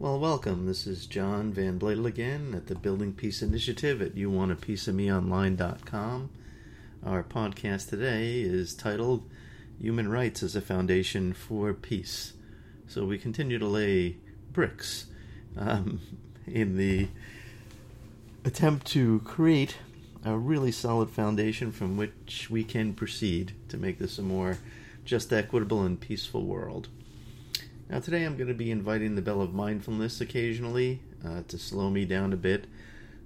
Well, welcome. This is John Van Bladel again at the Building Peace Initiative at youwantapieceofmeonline.com. Our podcast today is titled Human Rights as a Foundation for Peace. So we continue to lay bricks um, in the attempt to create a really solid foundation from which we can proceed to make this a more just, equitable, and peaceful world. Now, today I'm going to be inviting the bell of mindfulness occasionally uh, to slow me down a bit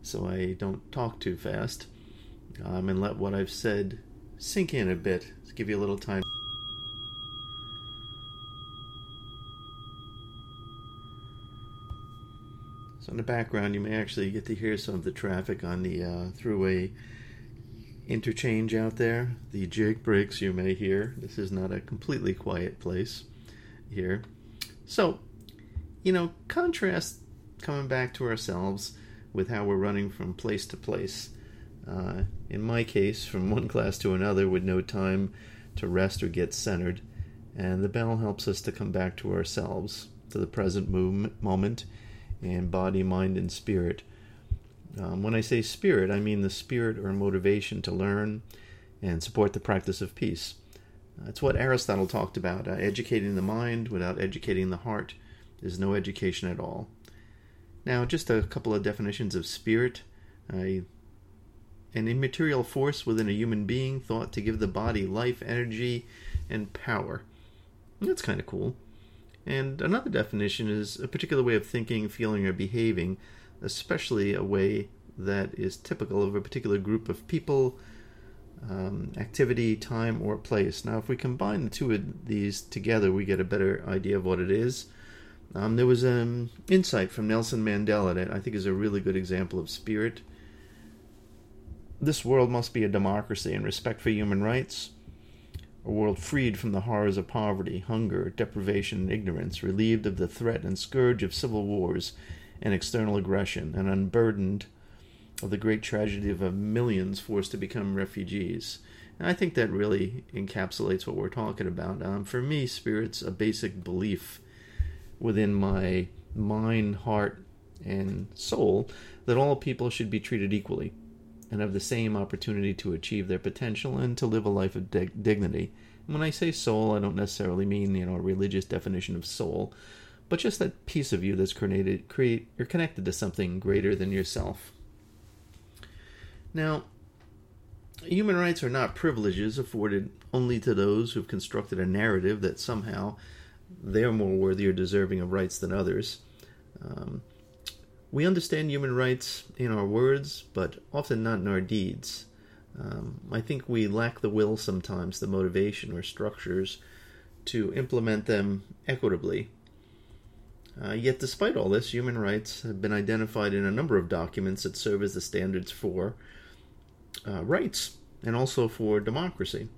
so I don't talk too fast um, and let what I've said sink in a bit to give you a little time. So, in the background, you may actually get to hear some of the traffic on the uh, throughway interchange out there. The jake brakes you may hear. This is not a completely quiet place here. So, you know, contrast coming back to ourselves with how we're running from place to place. Uh, in my case, from one class to another with no time to rest or get centered. And the bell helps us to come back to ourselves, to the present moment, and body, mind, and spirit. Um, when I say spirit, I mean the spirit or motivation to learn and support the practice of peace. That's what Aristotle talked about. Uh, educating the mind without educating the heart is no education at all. Now, just a couple of definitions of spirit. Uh, an immaterial force within a human being thought to give the body life, energy, and power. That's kind of cool. And another definition is a particular way of thinking, feeling, or behaving, especially a way that is typical of a particular group of people, um, activity, time, or place. Now, if we combine the two of these together, we get a better idea of what it is. Um, there was an insight from Nelson Mandela that I think is a really good example of spirit this world must be a democracy and respect for human rights, a world freed from the horrors of poverty, hunger, deprivation, and ignorance, relieved of the threat and scourge of civil wars and external aggression, and unburdened of the great tragedy of millions forced to become refugees. And I think that really encapsulates what we're talking about. Um, for me, spirit's a basic belief within my mind, heart, and soul that all people should be treated equally and have the same opportunity to achieve their potential and to live a life of dig- dignity. And when I say soul, I don't necessarily mean you know a religious definition of soul, but just that piece of you that's created. Create you're connected to something greater than yourself. Now, human rights are not privileges afforded only to those who've constructed a narrative that somehow they're more worthy or deserving of rights than others. Um, we understand human rights in our words, but often not in our deeds. Um, I think we lack the will sometimes, the motivation or structures to implement them equitably. Uh, yet, despite all this, human rights have been identified in a number of documents that serve as the standards for uh, rights and also for democracy.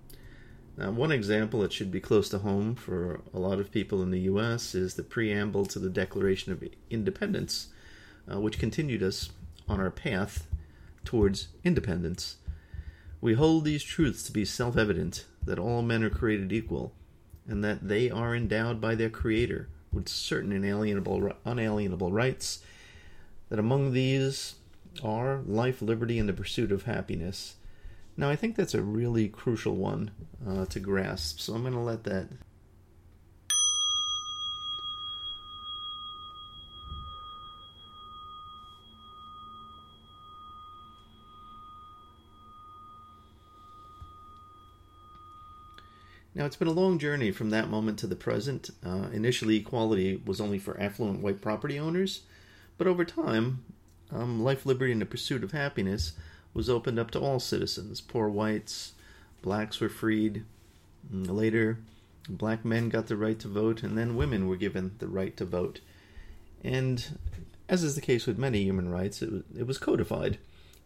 Now, one example that should be close to home for a lot of people in the U.S. is the preamble to the Declaration of Independence, uh, which continued us on our path towards independence. We hold these truths to be self evident that all men are created equal, and that they are endowed by their Creator with certain inalienable, unalienable rights, that among these are life, liberty, and the pursuit of happiness. Now, I think that's a really crucial one uh, to grasp, so I'm going to let that Now, it's been a long journey from that moment to the present. Uh, initially, equality was only for affluent white property owners, but over time, um, life, liberty, and the pursuit of happiness was opened up to all citizens. Poor whites, blacks were freed. Mm, later, black men got the right to vote, and then women were given the right to vote. And as is the case with many human rights, it was, it was codified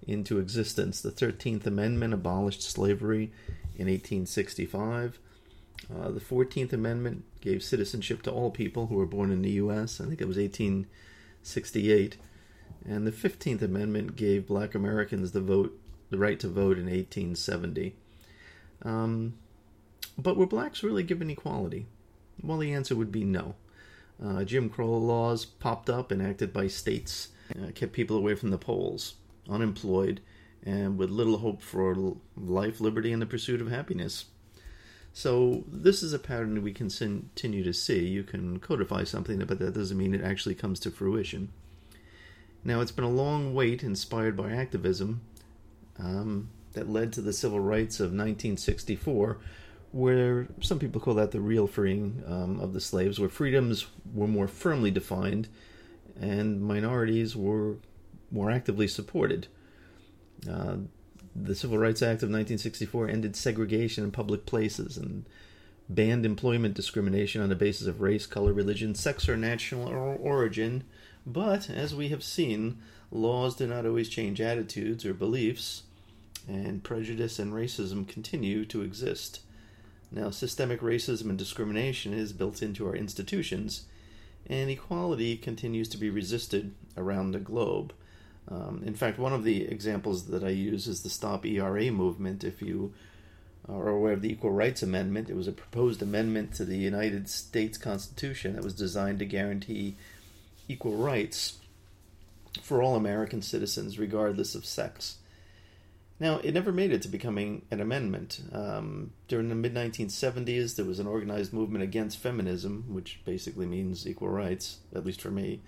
into existence. The 13th Amendment abolished slavery in 1865. Uh, the 14th Amendment gave citizenship to all people who were born in the U.S. I think it was 1868. And the 15th Amendment gave black Americans the vote, the right to vote in 1870. Um, but were blacks really given equality? Well, the answer would be no. Uh, Jim Crow laws popped up, enacted by states, uh, kept people away from the polls, unemployed, and with little hope for life, liberty, and the pursuit of happiness. So, this is a pattern we can continue to see. You can codify something, but that doesn't mean it actually comes to fruition. Now, it's been a long wait inspired by activism um, that led to the civil rights of 1964, where some people call that the real freeing um, of the slaves, where freedoms were more firmly defined and minorities were more actively supported. Uh, the Civil Rights Act of 1964 ended segregation in public places and banned employment discrimination on the basis of race, color, religion, sex, or national origin. But, as we have seen, laws do not always change attitudes or beliefs, and prejudice and racism continue to exist. Now, systemic racism and discrimination is built into our institutions, and equality continues to be resisted around the globe. Um, in fact, one of the examples that I use is the Stop ERA movement. If you are aware of the Equal Rights Amendment, it was a proposed amendment to the United States Constitution that was designed to guarantee equal rights for all American citizens, regardless of sex. Now, it never made it to becoming an amendment. Um, during the mid 1970s, there was an organized movement against feminism, which basically means equal rights, at least for me,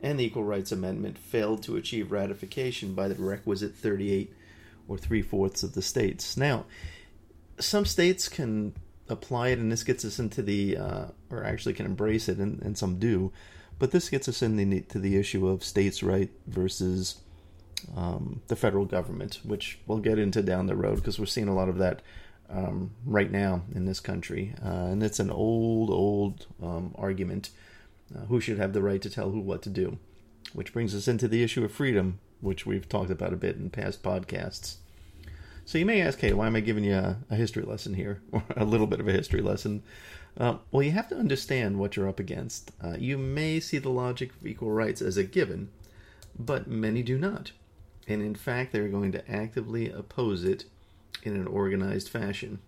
and the Equal Rights Amendment failed to achieve ratification by the requisite 38 or three fourths of the states. Now, some states can apply it, and this gets us into the, uh, or actually can embrace it, and, and some do, but this gets us into the issue of states' right versus um, the federal government, which we'll get into down the road because we're seeing a lot of that um, right now in this country. Uh, and it's an old, old um, argument uh, who should have the right to tell who what to do. Which brings us into the issue of freedom, which we've talked about a bit in past podcasts. So you may ask, hey, why am I giving you a, a history lesson here, or a little bit of a history lesson? Uh, well, you have to understand what you're up against. Uh, you may see the logic of equal rights as a given, but many do not and in fact, they're going to actively oppose it in an organized fashion.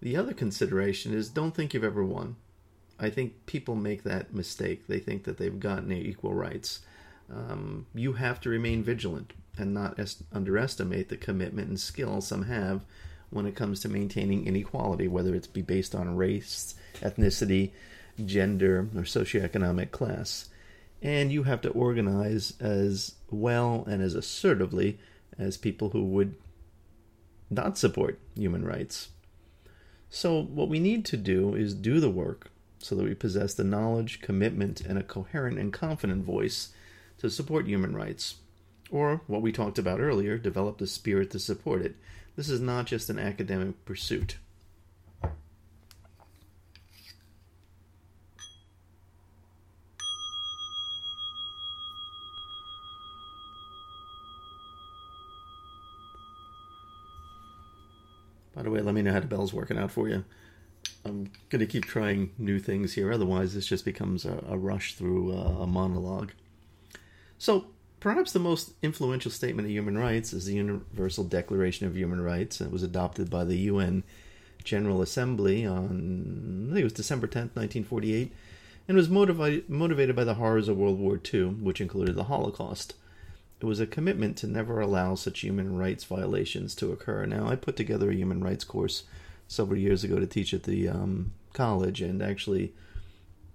The other consideration is don't think you've ever won. I think people make that mistake. They think that they've gotten equal rights. Um, you have to remain vigilant and not est- underestimate the commitment and skill some have when it comes to maintaining inequality, whether it's be based on race, ethnicity, gender, or socioeconomic class and you have to organize as well and as assertively as people who would not support human rights. So, what we need to do is do the work so that we possess the knowledge, commitment, and a coherent and confident voice to support human rights. Or, what we talked about earlier, develop the spirit to support it. This is not just an academic pursuit. By the way, let me know how the bell's working out for you. I'm going to keep trying new things here, otherwise, this just becomes a, a rush through a, a monologue. So, perhaps the most influential statement of human rights is the Universal Declaration of Human Rights. It was adopted by the UN General Assembly on, I think it was December 10th, 1948, and was motivated, motivated by the horrors of World War II, which included the Holocaust. It was a commitment to never allow such human rights violations to occur. Now, I put together a human rights course several years ago to teach at the um, college and actually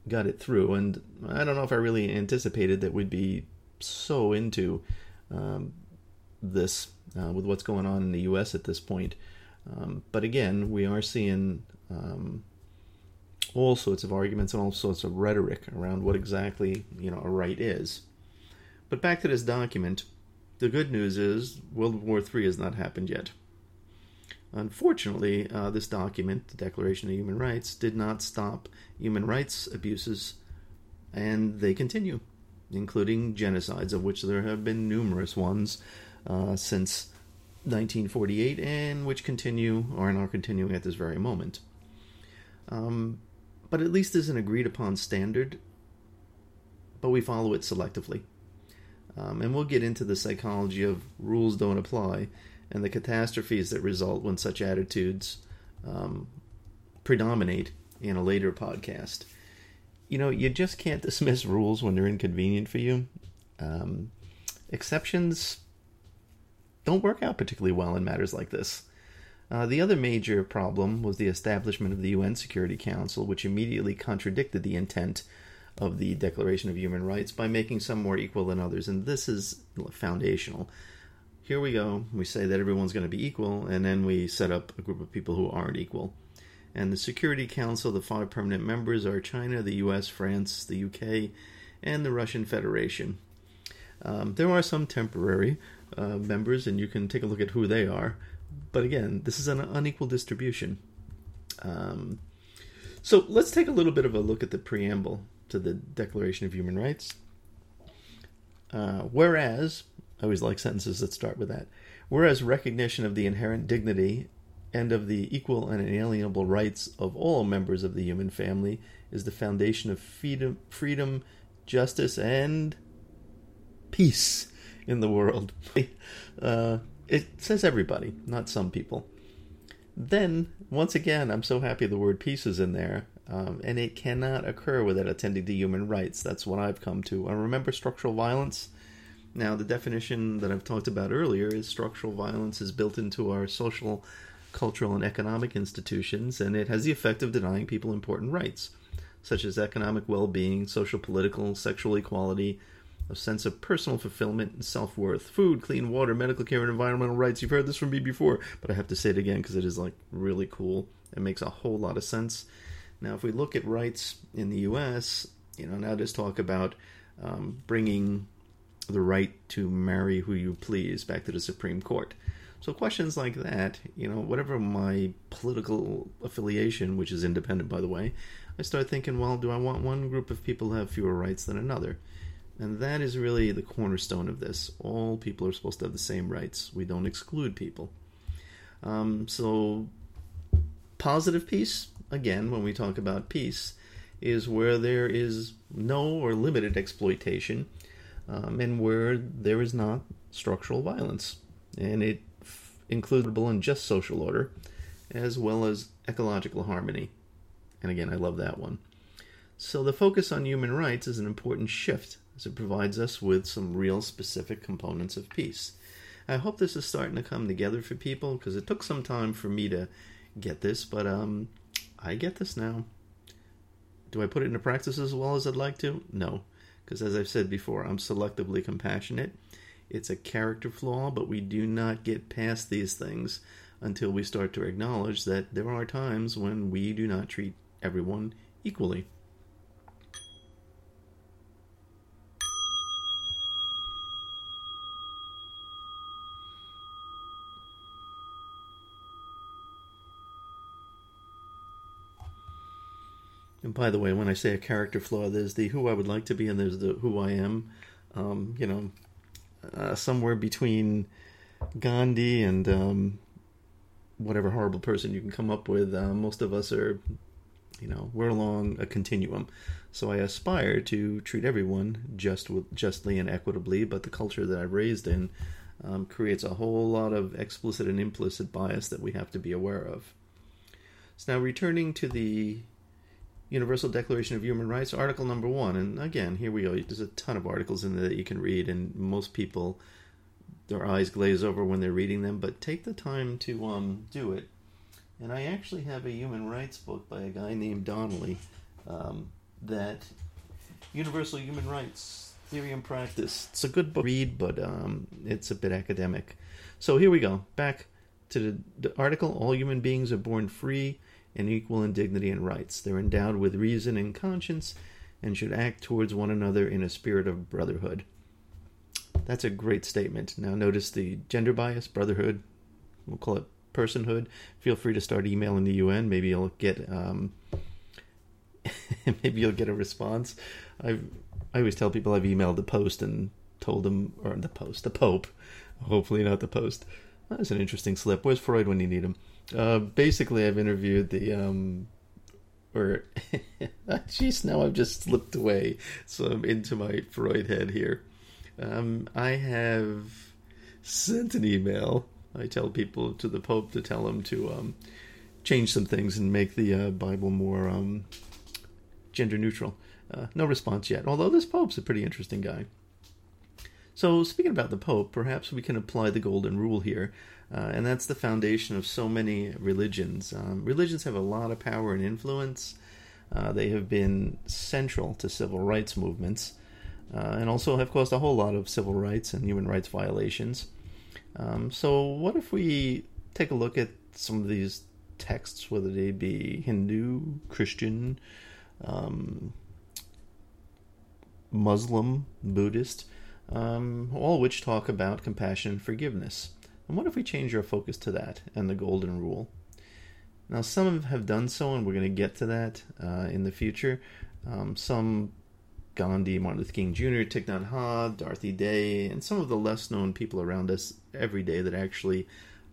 got it through. And I don't know if I really anticipated that we'd be so into um, this uh, with what's going on in the U.S. at this point. Um, but again, we are seeing um, all sorts of arguments and all sorts of rhetoric around what exactly you know a right is. But back to this document. The good news is World War III has not happened yet. Unfortunately, uh, this document, the Declaration of Human Rights, did not stop human rights abuses, and they continue, including genocides, of which there have been numerous ones uh, since 1948, and which continue or are continuing at this very moment. Um, but at least there's an agreed upon standard, but we follow it selectively. Um, and we'll get into the psychology of rules don't apply and the catastrophes that result when such attitudes um, predominate in a later podcast. You know, you just can't dismiss rules when they're inconvenient for you. Um, exceptions don't work out particularly well in matters like this. Uh, the other major problem was the establishment of the UN Security Council, which immediately contradicted the intent of the Declaration of Human Rights by making some more equal than others. And this is foundational. Here we go. We say that everyone's going to be equal, and then we set up a group of people who aren't equal. And the Security Council, the five permanent members are China, the US, France, the UK, and the Russian Federation. Um, there are some temporary uh, members, and you can take a look at who they are. But again, this is an unequal distribution. Um, so let's take a little bit of a look at the preamble to the Declaration of Human Rights. Uh, whereas, I always like sentences that start with that. Whereas recognition of the inherent dignity and of the equal and inalienable rights of all members of the human family is the foundation of freedom, freedom justice, and peace in the world. Uh, it says everybody, not some people. Then, once again, I'm so happy the word peace is in there, um, and it cannot occur without attending to human rights. That's what I've come to. I remember structural violence. Now, the definition that I've talked about earlier is structural violence is built into our social, cultural, and economic institutions, and it has the effect of denying people important rights, such as economic well being, social, political, sexual equality, a sense of personal fulfillment and self worth. Food, clean water, medical care, and environmental rights. You've heard this from me before, but I have to say it again because it is like really cool. It makes a whole lot of sense. Now, if we look at rights in the U.S., you know, now just talk about um, bringing the right to marry who you please back to the Supreme Court. So questions like that, you know, whatever my political affiliation, which is independent by the way, I start thinking, well, do I want one group of people to have fewer rights than another? And that is really the cornerstone of this. All people are supposed to have the same rights. We don't exclude people. Um, so, positive peace, again, when we talk about peace, is where there is no or limited exploitation um, and where there is not structural violence. And it f- in just social order as well as ecological harmony. And again, I love that one. So, the focus on human rights is an important shift as it provides us with some real specific components of peace. I hope this is starting to come together for people because it took some time for me to get this, but um, I get this now. Do I put it into practice as well as I'd like to? No, because as I've said before, I'm selectively compassionate. It's a character flaw, but we do not get past these things until we start to acknowledge that there are times when we do not treat everyone equally. And by the way, when I say a character flaw, there's the who I would like to be, and there's the who I am. Um, you know, uh, somewhere between Gandhi and um, whatever horrible person you can come up with. Uh, most of us are, you know, we're along a continuum. So I aspire to treat everyone just with, justly and equitably, but the culture that I've raised in um, creates a whole lot of explicit and implicit bias that we have to be aware of. So now returning to the Universal Declaration of Human Rights, Article Number One. And again, here we go. There's a ton of articles in there that you can read, and most people, their eyes glaze over when they're reading them. But take the time to um, do it. And I actually have a human rights book by a guy named Donnelly um, that Universal Human Rights Theory and Practice. It's a good book read, but um, it's a bit academic. So here we go. Back to the, the article All human beings are born free and equal in dignity and rights. They're endowed with reason and conscience and should act towards one another in a spirit of brotherhood. That's a great statement. Now, notice the gender bias, brotherhood, we'll call it personhood. Feel free to start emailing the UN. Maybe you'll get um, maybe you'll get a response. I I always tell people I've emailed the Post and told them, or the Post, the Pope. Hopefully not the Post. That's an interesting slip. Where's Freud when you need him? Uh, basically, I've interviewed the um, or jeez, now I've just slipped away. So I'm into my Freud head here. Um, I have sent an email. I tell people to the Pope to tell him to um, change some things and make the uh, Bible more um, gender neutral. Uh, no response yet, although this Pope's a pretty interesting guy. So, speaking about the Pope, perhaps we can apply the golden rule here, uh, and that's the foundation of so many religions. Um, religions have a lot of power and influence. Uh, they have been central to civil rights movements, uh, and also have caused a whole lot of civil rights and human rights violations. Um, so, what if we take a look at some of these texts, whether they be Hindu, Christian, um, Muslim, Buddhist? Um, all which talk about compassion and forgiveness. And what if we change our focus to that and the golden rule? Now, some have done so, and we're going to get to that uh, in the future. Um, some Gandhi, Martin Luther King Jr., Thich Nhat Hanh, Dorothy Day, and some of the less known people around us every day that actually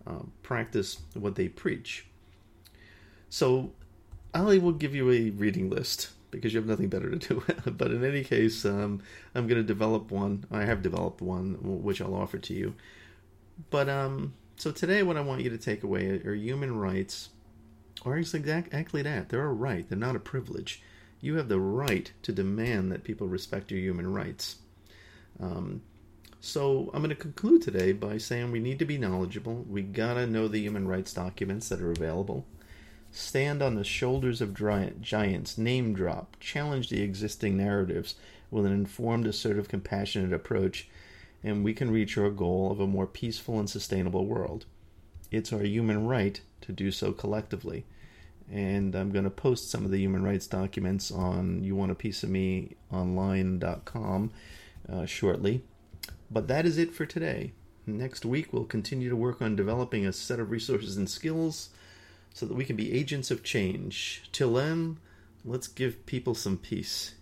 uh, practice what they preach. So, Ali will give you a reading list because you have nothing better to do. but in any case, um, I'm going to develop one. I have developed one, which I'll offer to you. But um, so today, what I want you to take away are human rights, or exactly that. They're a right. They're not a privilege. You have the right to demand that people respect your human rights. Um, so I'm going to conclude today by saying we need to be knowledgeable. We gotta know the human rights documents that are available stand on the shoulders of giants, name drop, challenge the existing narratives with an informed, assertive, compassionate approach, and we can reach our goal of a more peaceful and sustainable world. It's our human right to do so collectively. And I'm going to post some of the human rights documents on youwantapieceofmeonline.com uh, shortly. But that is it for today. Next week, we'll continue to work on developing a set of resources and skills so that we can be agents of change. Till then, let's give people some peace.